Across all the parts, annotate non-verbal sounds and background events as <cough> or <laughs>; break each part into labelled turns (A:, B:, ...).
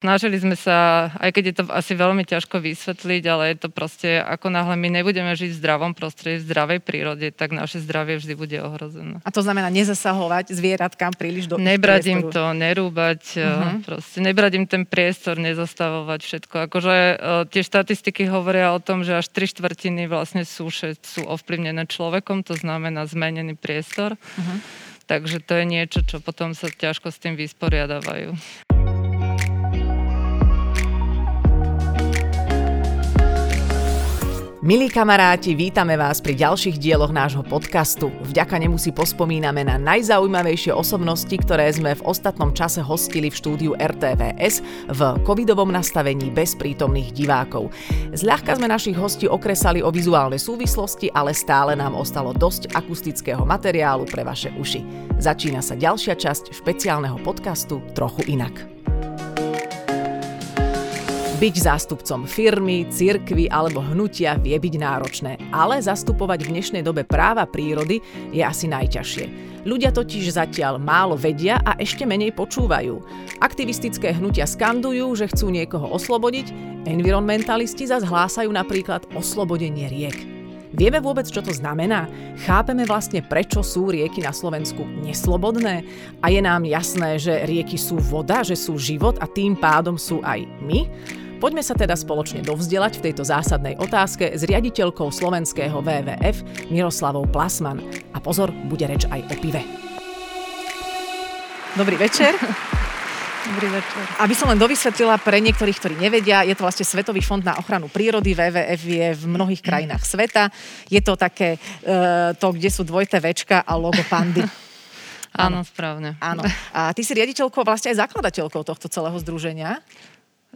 A: Snažili sme sa, aj keď je to asi veľmi ťažko vysvetliť, ale je to proste, ako náhle my nebudeme žiť v zdravom prostredí, v zdravej prírode, tak naše zdravie vždy bude ohrozené.
B: A to znamená nezasahovať zvieratkám príliš do
A: Nebrať im to, nerúbať, uh-huh. proste nebrať im ten priestor, nezastavovať všetko. Akože uh, tie štatistiky hovoria o tom, že až tri štvrtiny vlastne súše sú ovplyvnené človekom, to znamená zmenený priestor. Uh-huh. Takže to je niečo, čo potom sa ťažko s tým vysporiadávajú.
B: Milí kamaráti, vítame vás pri ďalších dieloch nášho podcastu. Vďaka nemu si pospomíname na najzaujímavejšie osobnosti, ktoré sme v ostatnom čase hostili v štúdiu RTVS v covidovom nastavení bez prítomných divákov. Zľahka sme našich hostí okresali o vizuálne súvislosti, ale stále nám ostalo dosť akustického materiálu pre vaše uši. Začína sa ďalšia časť špeciálneho podcastu Trochu inak. Byť zástupcom firmy, cirkvy alebo hnutia vie byť náročné, ale zastupovať v dnešnej dobe práva prírody je asi najťažšie. Ľudia totiž zatiaľ málo vedia a ešte menej počúvajú. Aktivistické hnutia skandujú, že chcú niekoho oslobodiť, environmentalisti zase hlásajú napríklad oslobodenie riek. Vieme vôbec, čo to znamená? Chápeme vlastne, prečo sú rieky na Slovensku neslobodné? A je nám jasné, že rieky sú voda, že sú život a tým pádom sú aj my? Poďme sa teda spoločne dovzdelať v tejto zásadnej otázke s riaditeľkou slovenského WWF Miroslavou Plasman. A pozor, bude reč aj o pive. Dobrý večer. <laughs>
A: Dobrý večer.
B: Aby som len dovysvetlila pre niektorých, ktorí nevedia, je to vlastne Svetový fond na ochranu prírody. WWF je v mnohých krajinách sveta. Je to také, uh, to, kde sú dvojité večka a logo pandy. <laughs>
A: Áno, správne.
B: Áno. A ty si riaditeľkou, vlastne aj zakladateľkou tohto celého združenia.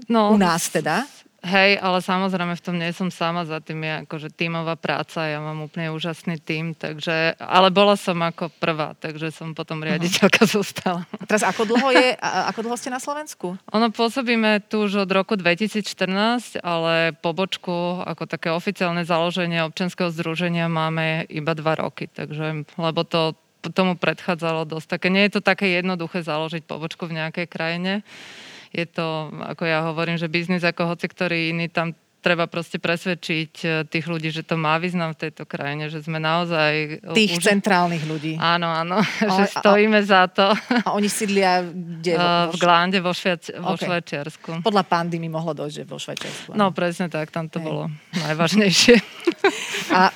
A: No,
B: U nás teda.
A: Hej, ale samozrejme v tom nie som sama, za tým je akože tímová práca, ja mám úplne úžasný tím, takže, ale bola som ako prvá, takže som potom riaditeľka uh-huh. <laughs> zostala.
B: A teraz ako dlho je, ako dlho ste na Slovensku?
A: Ono pôsobíme tu už od roku 2014, ale pobočku ako také oficiálne založenie občianského združenia máme iba dva roky, takže, lebo to tomu predchádzalo dosť také, nie je to také jednoduché založiť pobočku v nejakej krajine je to, ako ja hovorím, že biznis ako hoci ktorý iný, tam treba proste presvedčiť e, tých ľudí, že to má význam v tejto krajine, že sme naozaj...
B: Tých už... centrálnych ľudí.
A: Áno, áno, <laughs> a, že stojíme a, za to.
B: A oni sídlia kde?
A: Vo, v Glánde, vo, vo okay. Švajčiarsku.
B: Podľa pandy mi mohlo dojsť, že vo Švajčiarsku.
A: No presne tak, tam to Hej. bolo najvážnejšie. <laughs>
B: A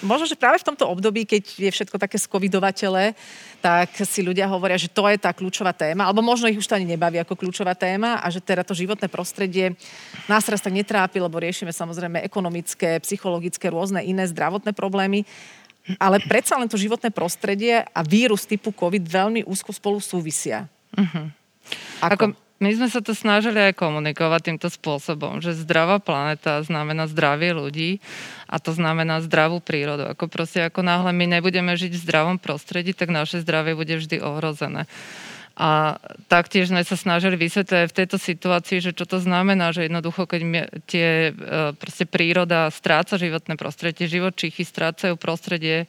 B: možno, že práve v tomto období, keď je všetko také skovidovatele, tak si ľudia hovoria, že to je tá kľúčová téma, alebo možno ich už to ani nebaví ako kľúčová téma a že teda to životné prostredie nás teraz tak netrápi, lebo riešime samozrejme ekonomické, psychologické, rôzne iné zdravotné problémy. Ale predsa len to životné prostredie a vírus typu COVID veľmi úzko spolu súvisia. Uh-huh.
A: Ako? Ako my sme sa to snažili aj komunikovať týmto spôsobom, že zdravá planéta znamená zdravie ľudí a to znamená zdravú prírodu. Ako proste, ako náhle my nebudeme žiť v zdravom prostredí, tak naše zdravie bude vždy ohrozené. A taktiež sme sa snažili vysvetliť v tejto situácii, že čo to znamená, že jednoducho, keď tie, e, proste príroda stráca životné prostredie, živočíchy strácajú prostredie,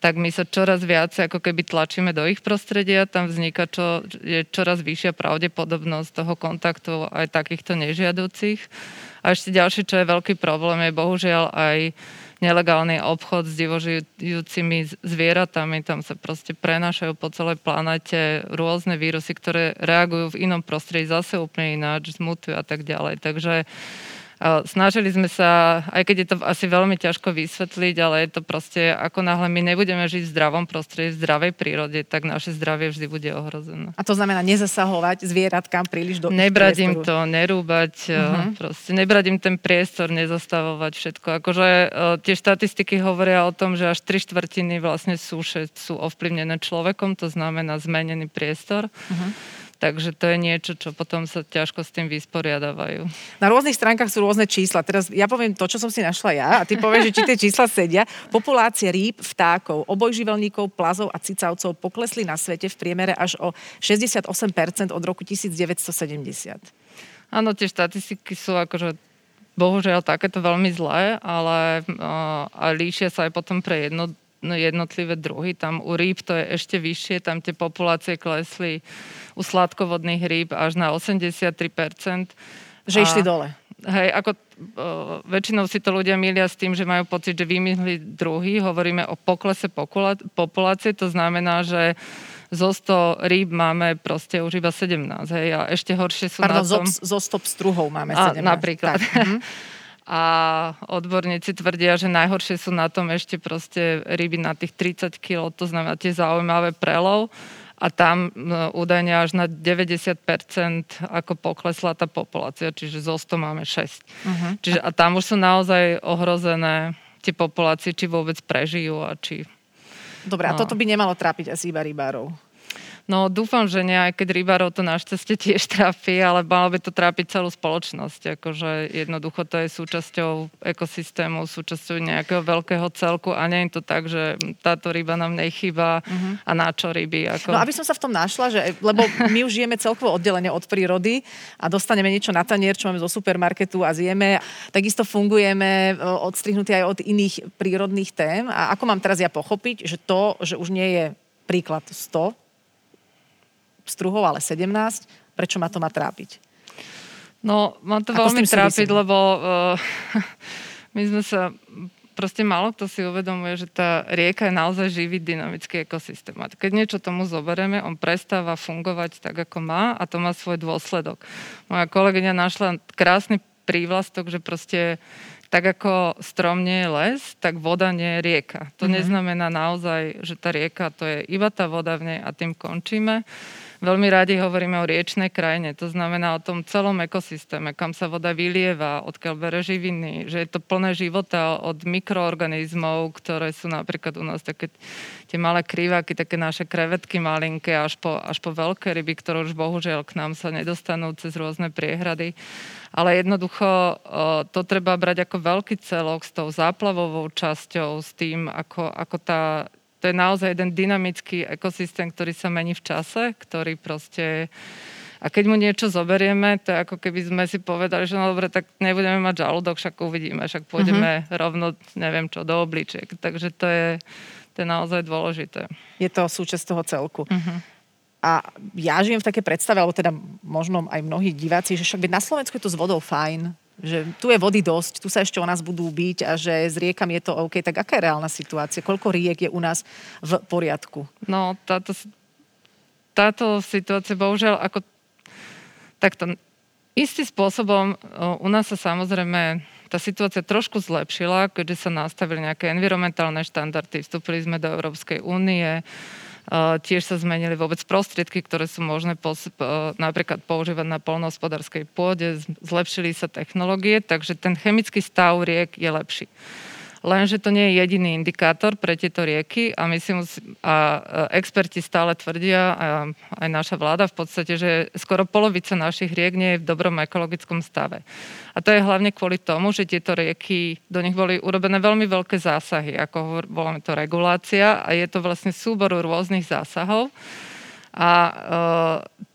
A: tak my sa čoraz viac ako keby tlačíme do ich prostredia, tam vzniká čo, je čoraz vyššia pravdepodobnosť toho kontaktu aj takýchto nežiaducich. A ešte ďalší, čo je veľký problém, je bohužiaľ aj nelegálny obchod s divožijúcimi zvieratami. Tam sa proste prenášajú po celej planete rôzne vírusy, ktoré reagujú v inom prostredí zase úplne ináč, zmutujú a tak ďalej. Takže Snažili sme sa, aj keď je to asi veľmi ťažko vysvetliť, ale je to proste, ako náhle my nebudeme žiť v zdravom prostredí, v zdravej prírode, tak naše zdravie vždy bude ohrozené.
B: A to znamená nezasahovať zvieratkám príliš do
A: Nebrať im to, nerúbať, uh-huh. proste nebrať im ten priestor, nezastavovať všetko. Akože e, tie štatistiky hovoria o tom, že až tri štvrtiny vlastne súše sú ovplyvnené človekom, to znamená zmenený priestor. Uh-huh Takže to je niečo, čo potom sa ťažko s tým vysporiadávajú.
B: Na rôznych stránkach sú rôzne čísla. Teraz ja poviem to, čo som si našla ja a ty povieš, že či tie čísla sedia. Populácie rýb, vtákov, obojživelníkov, plazov a cicavcov poklesli na svete v priemere až o 68% od roku 1970.
A: Áno, tie štatistiky sú akože bohužiaľ takéto veľmi zlé, ale uh, a líšia sa aj potom pre jedno, no, jednotlivé druhy. Tam u rýb to je ešte vyššie, tam tie populácie klesli u sladkovodných rýb až na 83%.
B: Že a, išli dole.
A: Hej, ako o, väčšinou si to ľudia milia s tým, že majú pocit, že vymysli druhy. Hovoríme o poklese populácie, to znamená, že zo 100 rýb máme proste už iba 17, hej, a ešte horšie sú
B: Pardon,
A: na tom...
B: zo 100 struhov máme 17.
A: A, napríklad. Tak, <laughs> a odborníci tvrdia, že najhoršie sú na tom ešte proste ryby na tých 30 kg, to znamená tie zaujímavé prelov a tam údajne až na 90% ako poklesla tá populácia, čiže zo 100 máme 6. Uh-huh. Mhm. Čiže a tam už sú naozaj ohrozené tie populácie, či vôbec prežijú a či
B: Dobre, a no. toto by nemalo trápiť asi iba rybárov.
A: No dúfam, že keď rybárov to našťastie tiež trápi, ale malo by to trápiť celú spoločnosť. Akože jednoducho to je súčasťou ekosystému, súčasťou nejakého veľkého celku a nie je to tak, že táto ryba nám nechýba uh-huh. a na čo ryby. Ako...
B: No aby som sa v tom našla, že, lebo my už žijeme celkovo oddelenie od prírody a dostaneme niečo na tanier, čo máme zo supermarketu a zjeme. Takisto fungujeme e, odstrihnutí aj od iných prírodných tém. A ako mám teraz ja pochopiť, že to, že už nie je príklad 100, struhov, ale 17. Prečo ma to má trápiť?
A: No, má to Ako veľmi trápiť, lebo uh, <laughs> my sme sa proste málo kto si uvedomuje, že tá rieka je naozaj živý dynamický ekosystém. A keď niečo tomu zoberieme, on prestáva fungovať tak, ako má a to má svoj dôsledok. Moja kolegyňa našla krásny prívlastok, že proste tak ako strom nie je les, tak voda nie je rieka. To mm-hmm. neznamená naozaj, že tá rieka to je iba tá voda v nej a tým končíme Veľmi radi hovoríme o riečnej krajine, to znamená o tom celom ekosystéme, kam sa voda vylieva, odkiaľ bere živiny, že je to plné života od mikroorganizmov, ktoré sú napríklad u nás také tie malé kriváky, také naše krevetky malinké, až po, až po veľké ryby, ktoré už bohužiaľ k nám sa nedostanú cez rôzne priehrady. Ale jednoducho to treba brať ako veľký celok s tou záplavovou časťou, s tým, ako, ako tá to je naozaj jeden dynamický ekosystém, ktorý sa mení v čase, ktorý proste... A keď mu niečo zoberieme, to je ako keby sme si povedali, že no dobre, tak nebudeme mať žalúdok, však uvidíme, však pôjdeme uh-huh. rovno, neviem čo, do obličiek. Takže to je, to je naozaj dôležité.
B: Je to súčasť toho celku. Uh-huh. A ja žijem v také predstave, alebo teda možno aj mnohí diváci, že však na Slovensku je to s vodou fajn, že tu je vody dosť, tu sa ešte o nás budú byť a že s riekami je to OK. Tak aká je reálna situácia? Koľko riek je u nás v poriadku?
A: No, táto, táto situácia bohužiaľ ako takto istým spôsobom u nás sa samozrejme tá situácia trošku zlepšila, keďže sa nastavili nejaké environmentálne štandardy, vstúpili sme do Európskej únie, Tiež sa zmenili vôbec prostriedky, ktoré sú možné pos- napríklad používať na polnohospodárskej pôde, zlepšili sa technológie, takže ten chemický stav riek je lepší. Lenže to nie je jediný indikátor pre tieto rieky a my si musí, a experti stále tvrdia, a aj naša vláda v podstate, že skoro polovica našich riek nie je v dobrom ekologickom stave. A to je hlavne kvôli tomu, že tieto rieky, do nich boli urobené veľmi veľké zásahy, ako voláme to regulácia a je to vlastne súbor rôznych zásahov. A e,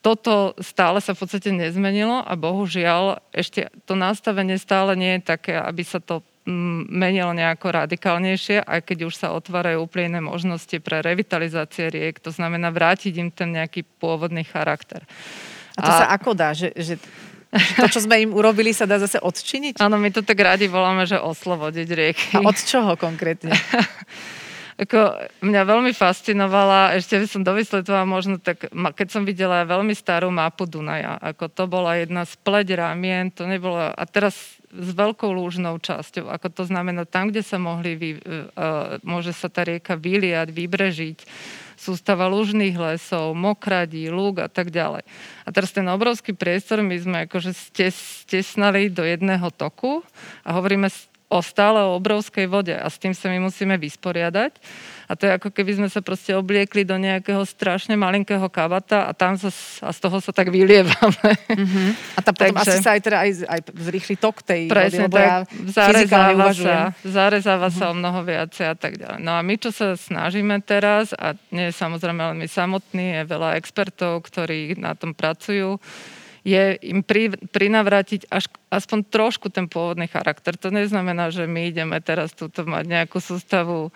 A: toto stále sa v podstate nezmenilo a bohužiaľ ešte to nastavenie stále nie je také, aby sa to menil nejako radikálnejšie, aj keď už sa otvárajú úplne iné možnosti pre revitalizácie riek, to znamená vrátiť im ten nejaký pôvodný charakter.
B: A to a... sa ako dá? Že, že to, čo sme im urobili, sa dá zase odčiniť?
A: Áno, my to tak radi voláme, že oslobodiť rieky.
B: A od čoho konkrétne? <laughs>
A: ako mňa veľmi fascinovala, ešte by som dovysvetlila možno tak, keď som videla veľmi starú mapu Dunaja, ako to bola jedna spleť ramien, to nebolo, a teraz s veľkou lúžnou časťou. Ako to znamená, tam, kde sa mohli, vy, uh, môže sa tá rieka vyliať, vybrežiť, sústava lúžných lesov, mokradí, lúk a tak ďalej. A teraz ten obrovský priestor my sme akože stesnali do jedného toku a hovoríme o stále o obrovskej vode a s tým sa my musíme vysporiadať. A to je ako keby sme sa proste obliekli do nejakého strašne malinkého kabata a tam sa, a z toho sa tak vylievame. Mm-hmm.
B: A tam potom Takže, asi sa aj, teda aj, aj zrýchli tok tej
A: presne, vody, ja zarezáva sa, zarezáva mm-hmm. sa o mnoho viacej a tak ďalej. No a my, čo sa snažíme teraz, a nie samozrejme len my samotní, je veľa expertov, ktorí na tom pracujú, je im pri, prinavrátiť až, aspoň trošku ten pôvodný charakter. To neznamená, že my ideme teraz túto mať nejakú sústavu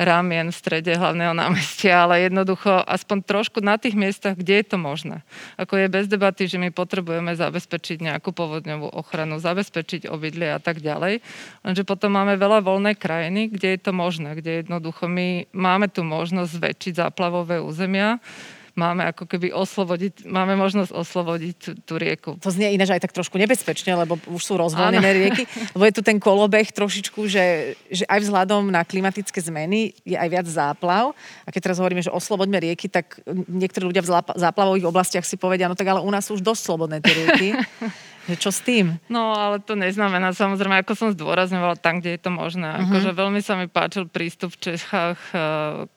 A: ramien v strede hlavného námestia, ale jednoducho aspoň trošku na tých miestach, kde je to možné. Ako je bez debaty, že my potrebujeme zabezpečiť nejakú povodňovú ochranu, zabezpečiť obydlie a tak ďalej. Lenže potom máme veľa voľnej krajiny, kde je to možné, kde jednoducho my máme tu možnosť zväčšiť záplavové územia, máme ako keby oslobodiť, máme možnosť oslobodiť tú, tú rieku.
B: To znie ináč aj tak trošku nebezpečne, lebo už sú rozvoľnené ano. rieky, lebo je tu ten kolobeh trošičku, že, že aj vzhľadom na klimatické zmeny je aj viac záplav. A keď teraz hovoríme, že osloboďme rieky, tak niektorí ľudia v záplavových oblastiach si povedia, no tak ale u nás sú už dosť slobodné tie rieky. <laughs> Že čo s tým?
A: No, ale to neznamená, samozrejme, ako som zdôrazňovala, tam, kde je to možné. Uh-huh. Akože veľmi sa mi páčil prístup v Čechách, eh,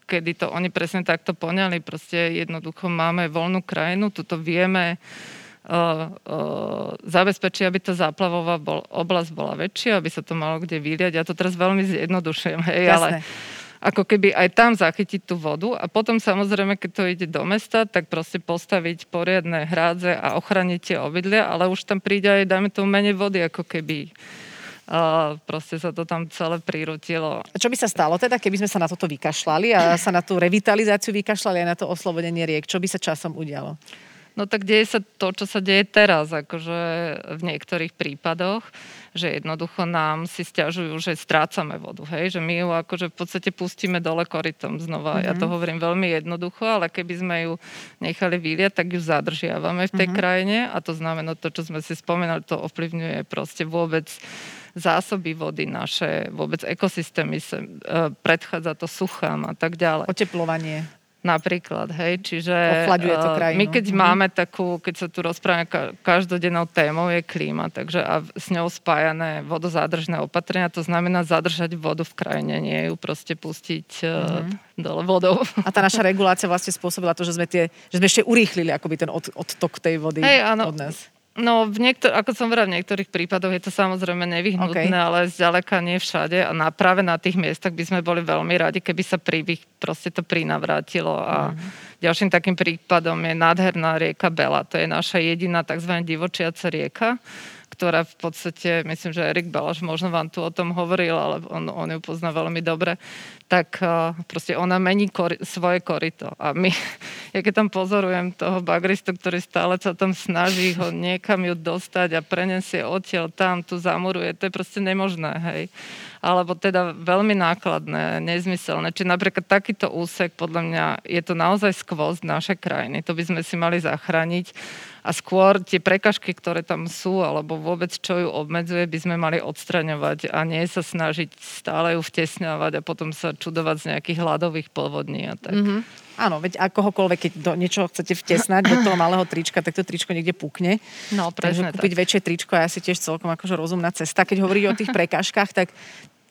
A: kedy to oni presne takto poňali. Proste jednoducho máme voľnú krajinu, tuto vieme uh, uh, zabezpečiť, aby tá záplavová bol, oblasť bola väčšia, aby sa to malo kde vyliať. Ja to teraz veľmi zjednodušujem, hej, Jasné. ale ako keby aj tam zachytiť tú vodu a potom samozrejme, keď to ide do mesta, tak proste postaviť poriadne hrádze a ochraniť tie obydlia, ale už tam príde aj, dajme tomu, menej vody, ako keby a proste sa to tam celé prirutilo.
B: A čo by sa stalo teda, keby sme sa na toto vykašľali a sa na tú revitalizáciu vykašľali aj na to oslobodenie riek? Čo by sa časom udialo?
A: No tak deje sa to, čo sa deje teraz, akože v niektorých prípadoch, že jednoducho nám si stiažujú, že strácame vodu, hej, že my ju akože v podstate pustíme dole korytom znova. Mm-hmm. Ja to mhm. hovorím veľmi jednoducho, ale keby sme ju nechali vyliať, tak ju zadržiavame v tej mm-hmm. krajine a to znamená to, čo sme si spomenali, to ovplyvňuje proste vôbec zásoby vody naše, vôbec ekosystémy, e, predchádza to suchám a tak ďalej.
B: Oteplovanie.
A: Napríklad, hej, čiže
B: to
A: uh, my keď mm-hmm. máme takú, keď sa tu rozprávame, ka- každodennou témou je klíma, takže a s ňou spájané vodozádržné opatrenia, to znamená zadržať vodu v krajine, nie ju proste pustiť uh, mm-hmm. dole vodou.
B: A tá naša regulácia vlastne spôsobila to, že sme, tie, že sme ešte urýchlili akoby ten od, odtok tej vody
A: hey, áno, od nás. No, v niektor- ako som hovorila, v niektorých prípadoch je to samozrejme nevyhnutné, okay. ale zďaleka nie všade a na, práve na tých miestach by sme boli veľmi radi, keby sa príbih proste to prinavrátilo a mm. ďalším takým prípadom je nádherná rieka Bela. To je naša jediná tzv. divočiaca rieka, ktorá v podstate, myslím, že Erik Balaš možno vám tu o tom hovoril, ale on, on ju pozná veľmi dobre, tak uh, proste ona mení kori- svoje korito. A my, <laughs> ja keď tam pozorujem toho bagristu, ktorý stále sa tam snaží ho <laughs> niekam ju dostať a prenesie odtiaľ tam, tu zamuruje, to je proste nemožné, hej alebo teda veľmi nákladné, nezmyselné. Či napríklad takýto úsek, podľa mňa, je to naozaj skvost našej krajiny. To by sme si mali zachrániť a skôr tie prekažky, ktoré tam sú, alebo vôbec čo ju obmedzuje, by sme mali odstraňovať a nie sa snažiť stále ju vtesňovať a potom sa čudovať z nejakých hladových povodní a tak. Mm-hmm.
B: Áno, veď akohokoľvek, keď do niečoho chcete vtesnať do toho malého trička, tak to tričko niekde pukne.
A: No, presne
B: Takže kúpiť tak. väčšie tričko je asi tiež celkom akože rozumná cesta. Keď hovorí o tých prekážkach, tak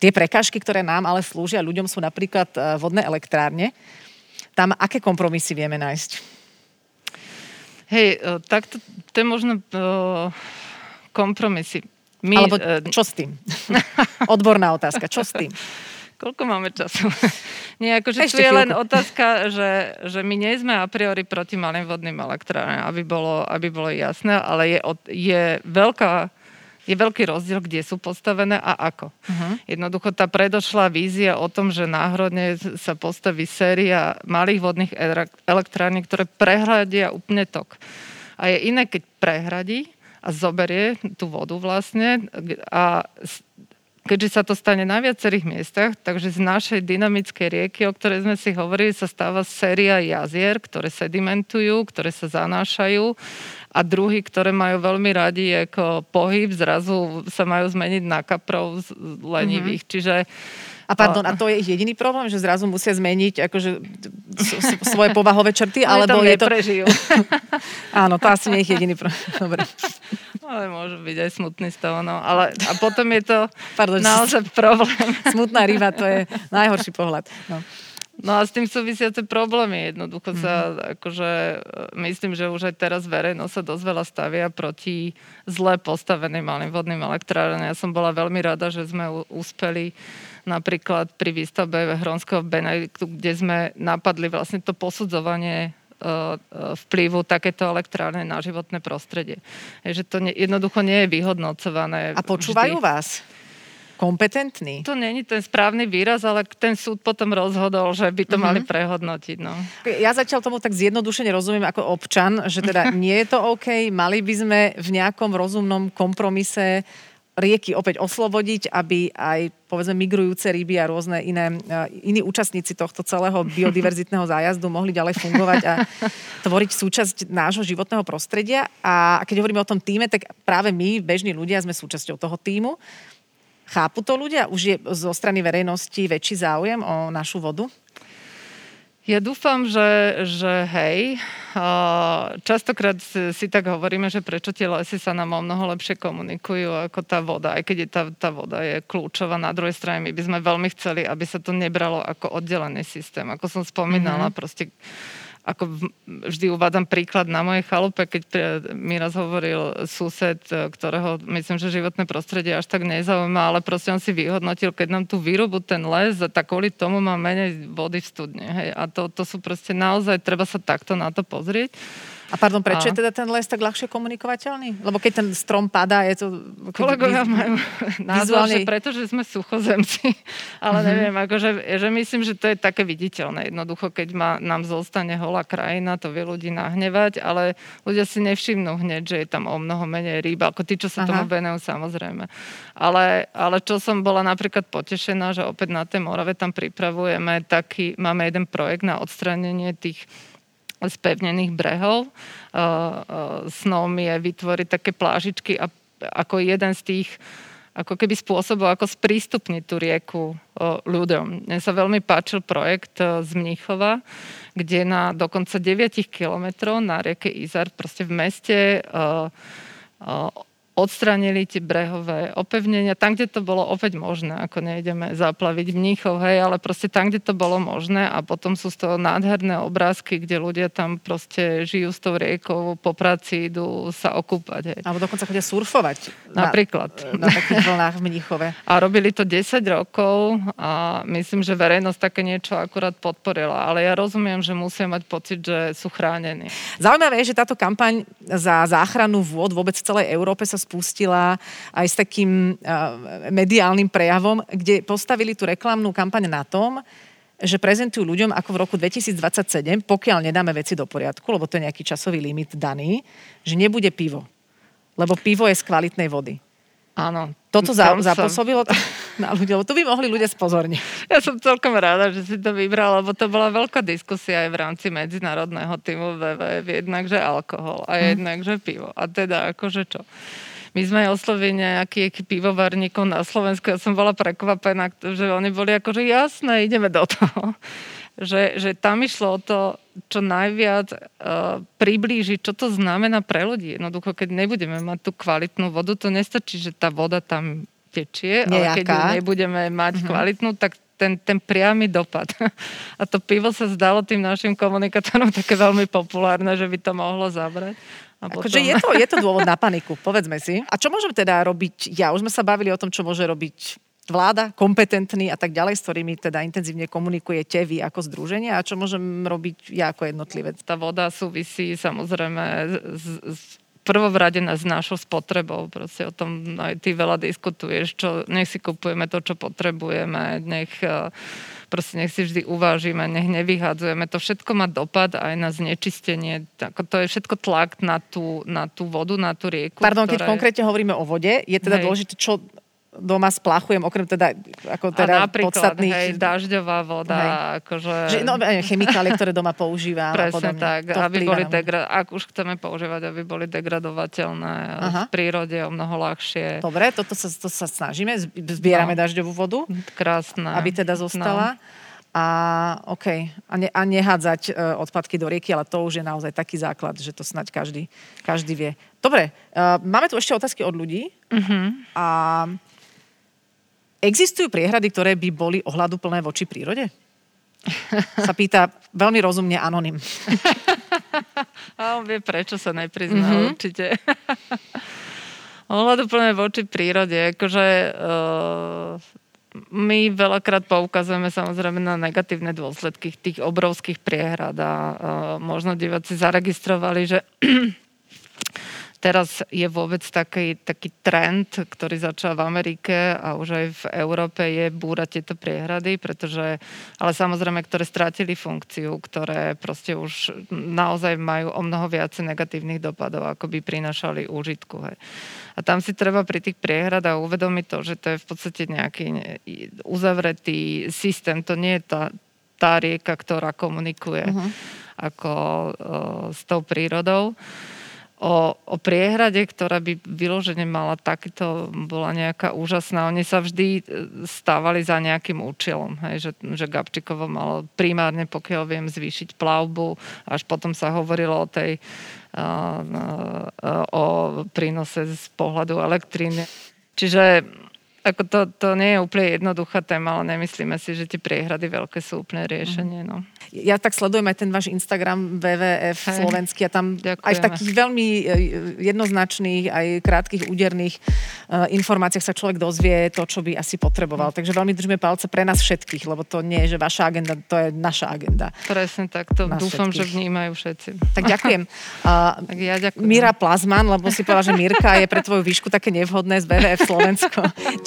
B: tie prekážky, ktoré nám ale slúžia ľuďom, sú napríklad eh, vodné elektrárne. Tam aké kompromisy vieme nájsť?
A: Hej, e, tak to, je možno uh, kompromisy.
B: My, Alebo uh, čo s tým? <laughs> Odborná otázka, čo s tým?
A: Koľko máme času? <laughs> Nie, akože tu je len otázka, že, že my nie sme a priori proti malým vodným elektrárne, aby bolo, aby bolo jasné, ale je, je veľká je veľký rozdiel, kde sú postavené a ako. Uh-huh. Jednoducho tá predošlá vízia o tom, že náhodne sa postaví séria malých vodných elektrární, ktoré prehľadia úplne tok. A je iné, keď prehradí a zoberie tú vodu vlastne a keďže sa to stane na viacerých miestach, takže z našej dynamickej rieky, o ktorej sme si hovorili, sa stáva séria jazier, ktoré sedimentujú, ktoré sa zanášajú a druhy, ktoré majú veľmi radi ako pohyb, zrazu sa majú zmeniť na kaprov lenivých. Mm-hmm. Čiže
B: a pardon, a to je ich jediný problém, že zrazu musia zmeniť akože svoje <laughs> povahové črty, alebo je to... <laughs> Áno, to asi nie je ich jediný problém. <laughs> Dobre.
A: Ale môže byť aj smutný z toho, no. Ale, a potom je to Pardon, naozaj problém.
B: Smutná ryba, to je najhorší pohľad. No.
A: No a s tým súvisiace problémy. Jednoducho mm-hmm. sa, mhm. akože, myslím, že už aj teraz verejnosť sa dosť veľa stavia proti zle postaveným malým vodným elektrárne. Ja som bola veľmi rada, že sme úspeli napríklad pri výstavbe Hronského Benediktu, kde sme napadli vlastne to posudzovanie vplyvu takéto elektrárne na životné prostredie. Že to ne, jednoducho nie je vyhodnocované.
B: A počúvajú vždy. vás? Kompetentní.
A: To není ten správny výraz, ale ten súd potom rozhodol, že by to mm-hmm. mali prehodnotiť. No.
B: Ja zatiaľ tomu tak zjednodušene rozumiem ako občan, že teda nie je to OK, mali by sme v nejakom rozumnom kompromise rieky opäť oslobodiť, aby aj povedzme migrujúce ryby a rôzne iné, iní účastníci tohto celého <laughs> biodiverzitného zájazdu mohli ďalej fungovať a tvoriť súčasť nášho životného prostredia. A keď hovoríme o tom týme, tak práve my, bežní ľudia, sme súčasťou toho týmu. Chápu to ľudia? Už je zo strany verejnosti väčší záujem o našu vodu?
A: Ja dúfam, že, že hej. Častokrát si tak hovoríme, že prečo tie lesy sa nám o mnoho lepšie komunikujú ako tá voda, aj keď je tá, tá voda je kľúčová. Na druhej strane my by sme veľmi chceli, aby sa to nebralo ako oddelený systém. Ako som spomínala, mm-hmm. proste ako vždy uvádzam príklad na mojej chalupe, keď mi raz hovoril sused, ktorého myslím, že životné prostredie až tak nezaujíma, ale proste on si vyhodnotil, keď nám tu vyrobu ten les, tak kvôli tomu má menej vody v studne. Hej. A to, to sú proste naozaj, treba sa takto na to pozrieť.
B: A pardon, prečo a... je teda ten les tak ľahšie komunikovateľný? Lebo keď ten strom padá, je to...
A: Kolegovia majú <laughs> názor, vizuálne... že preto, že sme suchozemci. <laughs> Ale uh-huh. neviem, akože, že myslím, že to je také viditeľné. Jednoducho, keď ma, nám zostane holá krajina, to vie ľudí nahnevať, ale ľudia si nevšimnú hneď, že je tam o mnoho menej rýb, ako tí, čo sa Aha. tomu venujú, samozrejme. Ale, ale čo som bola napríklad potešená, že opäť na tej Morave tam pripravujeme taký, máme jeden projekt na odstranenie tých spevnených brehov. Snom je vytvoriť také plážičky a ako jeden z tých ako keby spôsobov, ako sprístupniť tú rieku ľuďom. Mne sa veľmi páčil projekt z Mníchova, kde na dokonca 9 kilometrov na rieke Izar, proste v meste odstranili tie brehové opevnenia, tam, kde to bolo opäť možné, ako nejdeme zaplaviť mníchov, hej, ale proste tam, kde to bolo možné a potom sú z toho nádherné obrázky, kde ľudia tam proste žijú s tou riekou, po práci idú sa okúpať. Hej.
B: Alebo dokonca chodia surfovať.
A: Napríklad.
B: Na, na takých vlnách v Mníchove. <laughs>
A: A robili to 10 rokov a myslím, že verejnosť také niečo akurát podporila, ale ja rozumiem, že musia mať pocit, že sú chránení.
B: Zaujímavé je, že táto kampaň za záchranu vôd vôbec v celej Európe sa spustila aj s takým mediálnym prejavom, kde postavili tú reklamnú kampaň na tom, že prezentujú ľuďom, ako v roku 2027, pokiaľ nedáme veci do poriadku, lebo to je nejaký časový limit daný, že nebude pivo. Lebo pivo je z kvalitnej vody.
A: Áno.
B: Toto za, zapôsobilo <laughs> na ľudí, lebo tu by mohli ľudia spozorniť.
A: Ja som celkom rada, že si to vybral, lebo to bola veľká diskusia aj v rámci medzinárodného týmu VVF, jednak, že alkohol a hm. jednak, že pivo. A teda akože čo? My sme oslovili nejakých pivovarníkov na Slovensku. Ja som bola prekvapená, že oni boli ako, že jasné, ideme do toho. <laughs> Že, že tam išlo o to, čo najviac uh, priblížiť, čo to znamená pre ľudí. Jednoducho, keď nebudeme mať tú kvalitnú vodu, to nestačí, že tá voda tam tečie, Nejaká. ale keď nebudeme mať uh-huh. kvalitnú, tak ten, ten priamy dopad. <laughs> A to pivo sa zdalo tým našim komunikátorom také veľmi populárne, že by to mohlo zabrať.
B: A potom... akože je, to, je to dôvod na <laughs> paniku, povedzme si. A čo môžeme teda robiť ja? Už sme sa bavili o tom, čo môže robiť vláda, kompetentný a tak ďalej, s ktorými teda intenzívne komunikujete vy ako združenie a čo môžem robiť ja ako jednotlivec?
A: Tá voda súvisí samozrejme s, s prvovrade s našou spotrebou. Proste o tom aj ty veľa diskutuješ, čo, nech si kupujeme to, čo potrebujeme, nech uh, proste nech si vždy uvážime, nech nevyhádzujeme. To všetko má dopad aj na znečistenie. To je všetko tlak na tú, na tú vodu, na tú rieku.
B: Pardon, ktoré... keď konkrétne hovoríme o vode, je teda Hej. dôležité, čo doma splachujem, okrem teda, ako teda
A: a podstatných... Hej, dažďová voda, hej. akože...
B: Že, no, chemikálie, ktoré doma používam <laughs>
A: Presne a podobne. tak, to aby boli degra- ak už chceme používať, aby boli degradovateľné Aha. v prírode o mnoho ľahšie.
B: Dobre, toto sa, to sa snažíme, zbierame no. dažďovú vodu.
A: Krásne.
B: Aby teda zostala. No. A, okay. a, ne, a nehádzať uh, odpadky do rieky, ale to už je naozaj taký základ, že to snáď každý, každý vie. Dobre, uh, máme tu ešte otázky od ľudí. Uh-huh. A Existujú priehrady, ktoré by boli ohľaduplné voči prírode? Sa pýta veľmi rozumne anonym.
A: A on vie, prečo sa neprizná mm-hmm. určite. ohľaduplné voči prírode. Akože, uh, my veľakrát poukazujeme samozrejme na negatívne dôsledky tých obrovských priehrad a uh, možno diváci zaregistrovali, že teraz je vôbec taký, taký trend, ktorý začal v Amerike a už aj v Európe je búrať tieto priehrady, pretože, ale samozrejme, ktoré strátili funkciu, ktoré proste už naozaj majú o mnoho viacej negatívnych dopadov, ako by prinašali úžitku. Hej. A tam si treba pri tých priehradách uvedomiť to, že to je v podstate nejaký uzavretý systém, to nie je tá, tá rieka, ktorá komunikuje uh-huh. ako uh, s tou prírodou o, o priehrade, ktorá by vyložene mala takýto, bola nejaká úžasná. Oni sa vždy e, stávali za nejakým účelom, hej, že, že Gabčíkovo malo primárne, pokiaľ viem, zvýšiť plavbu, až potom sa hovorilo o tej o prínose z pohľadu elektriny. Čiže ako to, to nie je úplne jednoduchá téma, ale nemyslíme si, že tie priehrady veľké sú úplne riešenie. No.
B: Ja tak sledujem aj ten váš Instagram WWF Hej. slovenský a tam Ďakujeme. aj v takých veľmi e, jednoznačných, aj krátkých, úderných uh, informáciách sa človek dozvie to, čo by asi potreboval. Takže veľmi držíme palce pre nás všetkých, lebo to nie je, že vaša agenda, to je naša agenda.
A: Presne tak, to nás dúfam, všetkých. že vnímajú všetci.
B: Tak ďakujem. <laughs> Uh, tak ja ďakujem. Mira Plazman, lebo si povedala, že Mirka je pre tvoju výšku také nevhodné z WWF Slovensko. <laughs>